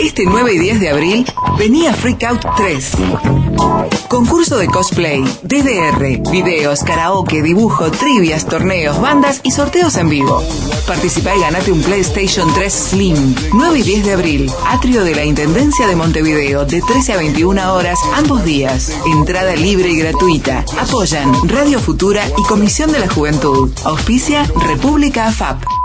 Este 9 y 10 de abril venía Freakout 3. Concurso de cosplay, DDR, videos, karaoke, dibujo, trivias, torneos, bandas y sorteos en vivo. Participa y ganate un PlayStation 3 Slim. 9 y 10 de abril, atrio de la Intendencia de Montevideo, de 13 a 21 horas, ambos días. Entrada libre y gratuita. Apoyan Radio Futura y Comisión de la Juventud. Auspicia República AFAP.